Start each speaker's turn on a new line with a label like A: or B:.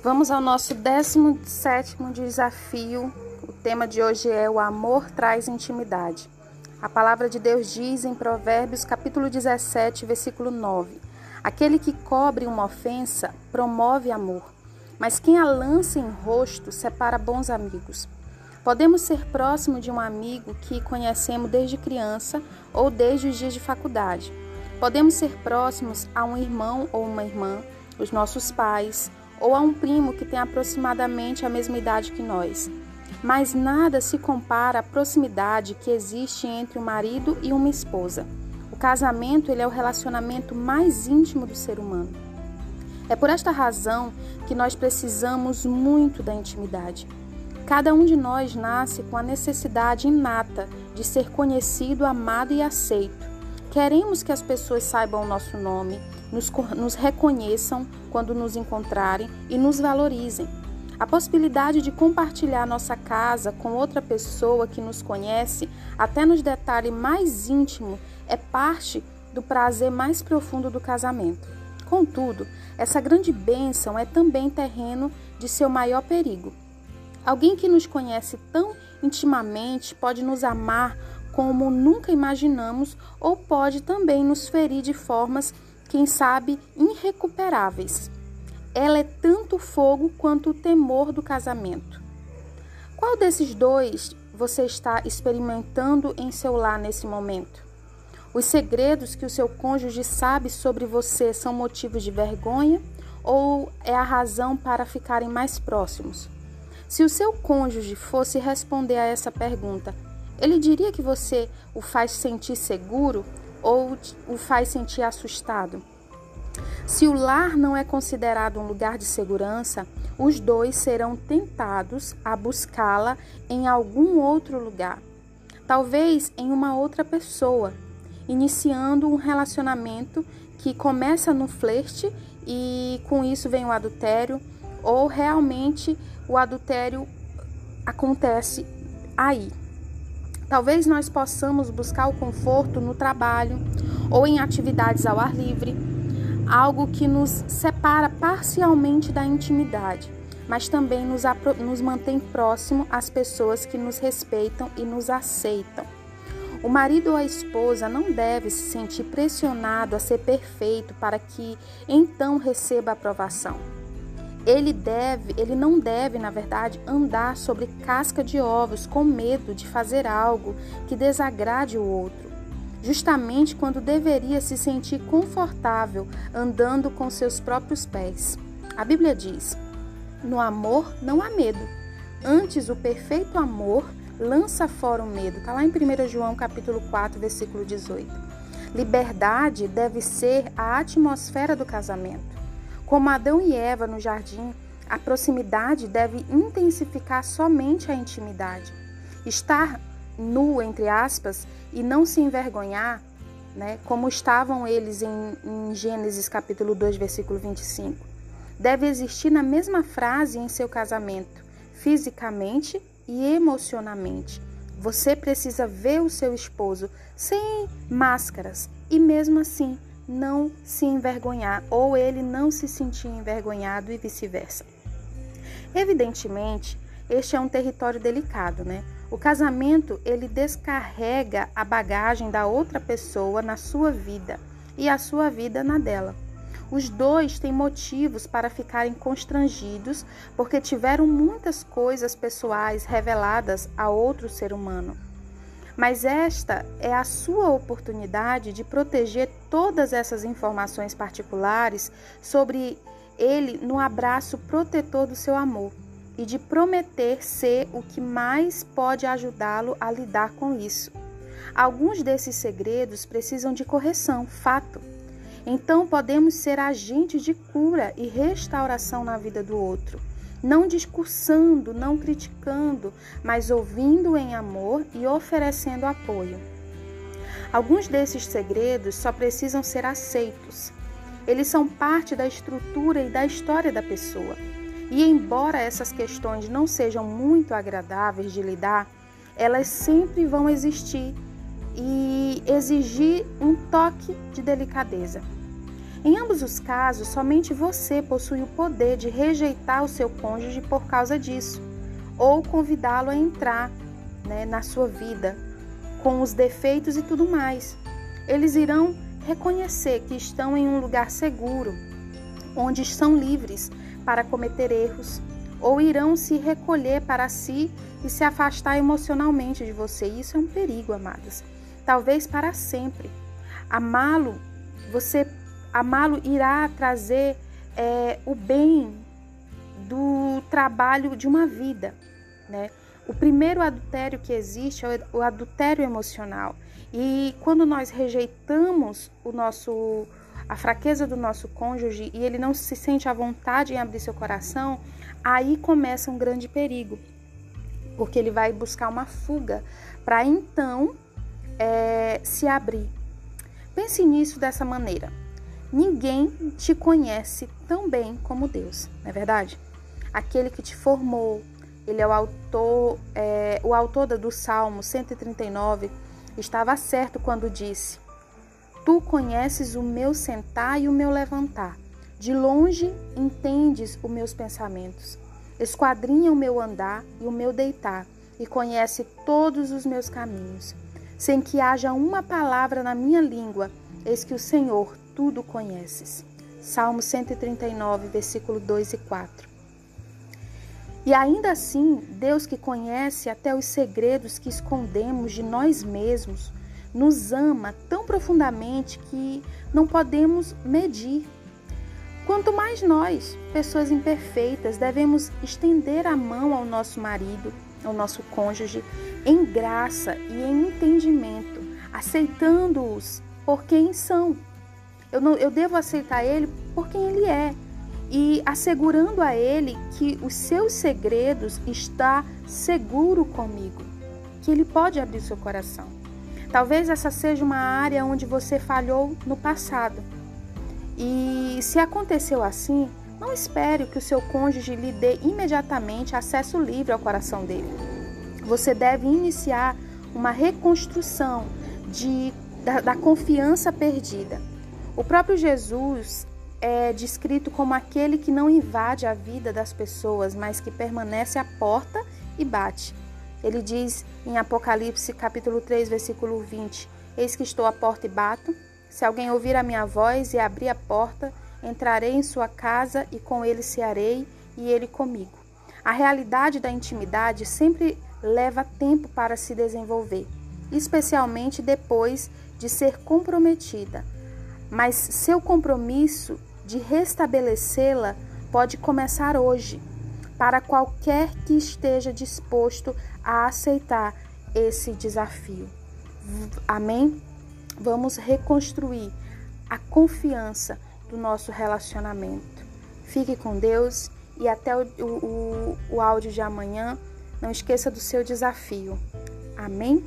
A: Vamos ao nosso 17 desafio. O tema de hoje é o amor traz intimidade. A palavra de Deus diz em Provérbios capítulo 17, versículo 9: Aquele que cobre uma ofensa promove amor, mas quem a lança em rosto separa bons amigos. Podemos ser próximo de um amigo que conhecemos desde criança ou desde os dias de faculdade. Podemos ser próximos a um irmão ou uma irmã, os nossos pais, ou a um primo que tem aproximadamente a mesma idade que nós. Mas nada se compara à proximidade que existe entre um marido e uma esposa. O casamento ele é o relacionamento mais íntimo do ser humano. É por esta razão que nós precisamos muito da intimidade. Cada um de nós nasce com a necessidade inata de ser conhecido, amado e aceito. Queremos que as pessoas saibam o nosso nome, nos, nos reconheçam quando nos encontrarem e nos valorizem. A possibilidade de compartilhar nossa casa com outra pessoa que nos conhece, até nos detalhes mais íntimos, é parte do prazer mais profundo do casamento. Contudo, essa grande bênção é também terreno de seu maior perigo. Alguém que nos conhece tão intimamente pode nos amar como nunca imaginamos ou pode também nos ferir de formas quem sabe, irrecuperáveis. Ela é tanto fogo quanto o temor do casamento. Qual desses dois você está experimentando em seu lar nesse momento? Os segredos que o seu cônjuge sabe sobre você são motivos de vergonha ou é a razão para ficarem mais próximos? Se o seu cônjuge fosse responder a essa pergunta, ele diria que você o faz sentir seguro ou o faz sentir assustado. Se o lar não é considerado um lugar de segurança, os dois serão tentados a buscá-la em algum outro lugar, talvez em uma outra pessoa, iniciando um relacionamento que começa no flerte e com isso vem o adultério, ou realmente o adultério acontece aí. Talvez nós possamos buscar o conforto no trabalho ou em atividades ao ar livre, algo que nos separa parcialmente da intimidade, mas também nos, nos mantém próximo às pessoas que nos respeitam e nos aceitam. O marido ou a esposa não deve se sentir pressionado a ser perfeito para que então receba aprovação. Ele deve, ele não deve, na verdade, andar sobre casca de ovos com medo de fazer algo que desagrade o outro, justamente quando deveria se sentir confortável andando com seus próprios pés. A Bíblia diz: "No amor não há medo. Antes o perfeito amor lança fora o medo." Está lá em 1 João capítulo 4, versículo 18. Liberdade deve ser a atmosfera do casamento. Como Adão e Eva no jardim, a proximidade deve intensificar somente a intimidade. Estar nu, entre aspas, e não se envergonhar, né, como estavam eles em, em Gênesis capítulo 2, versículo 25, deve existir na mesma frase em seu casamento, fisicamente e emocionalmente. Você precisa ver o seu esposo sem máscaras e mesmo assim não se envergonhar ou ele não se sentir envergonhado e vice-versa. Evidentemente, este é um território delicado, né? O casamento, ele descarrega a bagagem da outra pessoa na sua vida e a sua vida na dela. Os dois têm motivos para ficarem constrangidos porque tiveram muitas coisas pessoais reveladas a outro ser humano. Mas esta é a sua oportunidade de proteger todas essas informações particulares sobre ele no abraço protetor do seu amor e de prometer ser o que mais pode ajudá-lo a lidar com isso. Alguns desses segredos precisam de correção, fato. Então podemos ser agentes de cura e restauração na vida do outro não discursando, não criticando, mas ouvindo em amor e oferecendo apoio. Alguns desses segredos só precisam ser aceitos. Eles são parte da estrutura e da história da pessoa. E embora essas questões não sejam muito agradáveis de lidar, elas sempre vão existir e exigir um toque de delicadeza. Em ambos os casos, somente você possui o poder de rejeitar o seu cônjuge por causa disso, ou convidá-lo a entrar né, na sua vida, com os defeitos e tudo mais. Eles irão reconhecer que estão em um lugar seguro, onde são livres para cometer erros, ou irão se recolher para si e se afastar emocionalmente de você. Isso é um perigo, amadas. Talvez para sempre. Amá-lo, você amá-lo irá trazer é, o bem do trabalho de uma vida, né? O primeiro adultério que existe é o adultério emocional. E quando nós rejeitamos o nosso a fraqueza do nosso cônjuge e ele não se sente à vontade em abrir seu coração, aí começa um grande perigo, porque ele vai buscar uma fuga para então é, se abrir. Pense nisso dessa maneira. Ninguém te conhece tão bem como Deus, não é verdade? Aquele que te formou, ele é o autor, é, o autor do Salmo 139, estava certo quando disse: Tu conheces o meu sentar e o meu levantar. De longe entendes os meus pensamentos. Esquadrinha o meu andar e o meu deitar, e conhece todos os meus caminhos. Sem que haja uma palavra na minha língua, eis que o Senhor tudo conheces. Salmo 139, versículo 2 e 4. E ainda assim, Deus que conhece até os segredos que escondemos de nós mesmos, nos ama tão profundamente que não podemos medir. Quanto mais nós, pessoas imperfeitas, devemos estender a mão ao nosso marido, ao nosso cônjuge, em graça e em entendimento, aceitando-os por quem são eu, não, eu devo aceitar ele por quem ele é e assegurando a ele que os seus segredos está seguro comigo, que ele pode abrir seu coração. Talvez essa seja uma área onde você falhou no passado. E se aconteceu assim, não espere que o seu cônjuge lhe dê imediatamente acesso livre ao coração dele. Você deve iniciar uma reconstrução de, da, da confiança perdida. O próprio Jesus é descrito como aquele que não invade a vida das pessoas, mas que permanece à porta e bate. Ele diz em Apocalipse capítulo 3, versículo 20: Eis que estou à porta e bato. Se alguém ouvir a minha voz e abrir a porta, entrarei em sua casa e com ele cearei e ele comigo. A realidade da intimidade sempre leva tempo para se desenvolver, especialmente depois de ser comprometida mas seu compromisso de restabelecê-la pode começar hoje, para qualquer que esteja disposto a aceitar esse desafio. Amém? Vamos reconstruir a confiança do nosso relacionamento. Fique com Deus e até o, o, o áudio de amanhã. Não esqueça do seu desafio. Amém?